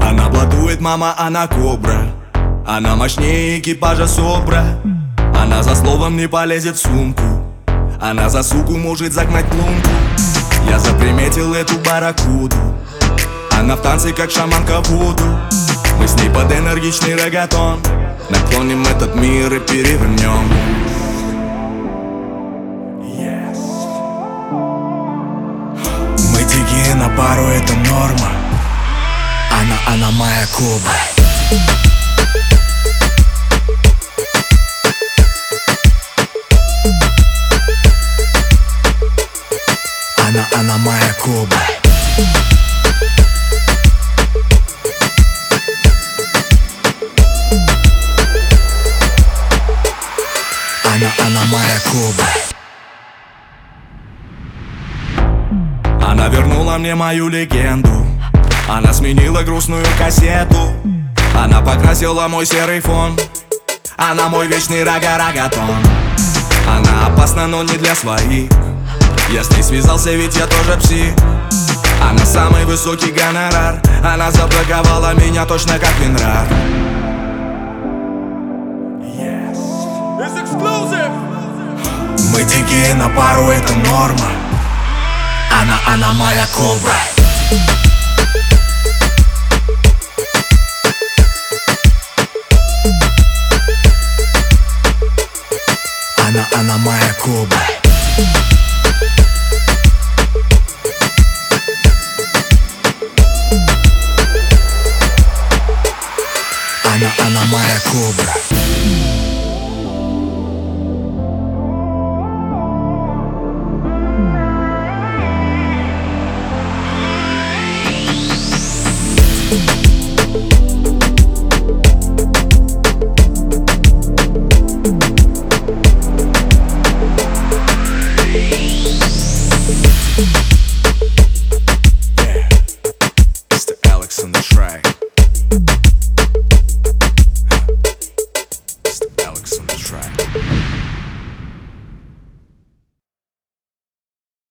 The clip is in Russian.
Она блатует, мама, она кобра. Она мощнее экипажа Собра Она за словом не полезет в сумку. Она за суку может загнать лунку. Я заприметил эту барракуду. Она в танце, как шаманка Вуду. Мы с ней под энергичный регатон Наклоним этот мир и перевернем. Мы дикие на пару, это норма. Она, она моя кобра Она, она моя кобра Она, моя кобра Она вернула мне мою легенду. Она сменила грустную кассету. Она покрасила мой серый фон. Она мой вечный рага-рагатон Она опасна, но не для своих. Я с ней связался, ведь я тоже псих. Она самый высокий гонорар. Она забраковала меня точно как Винрар Дикие на пару, это норма. Она, она моя кобра. Она, она моя кобра. Она, она моя кобра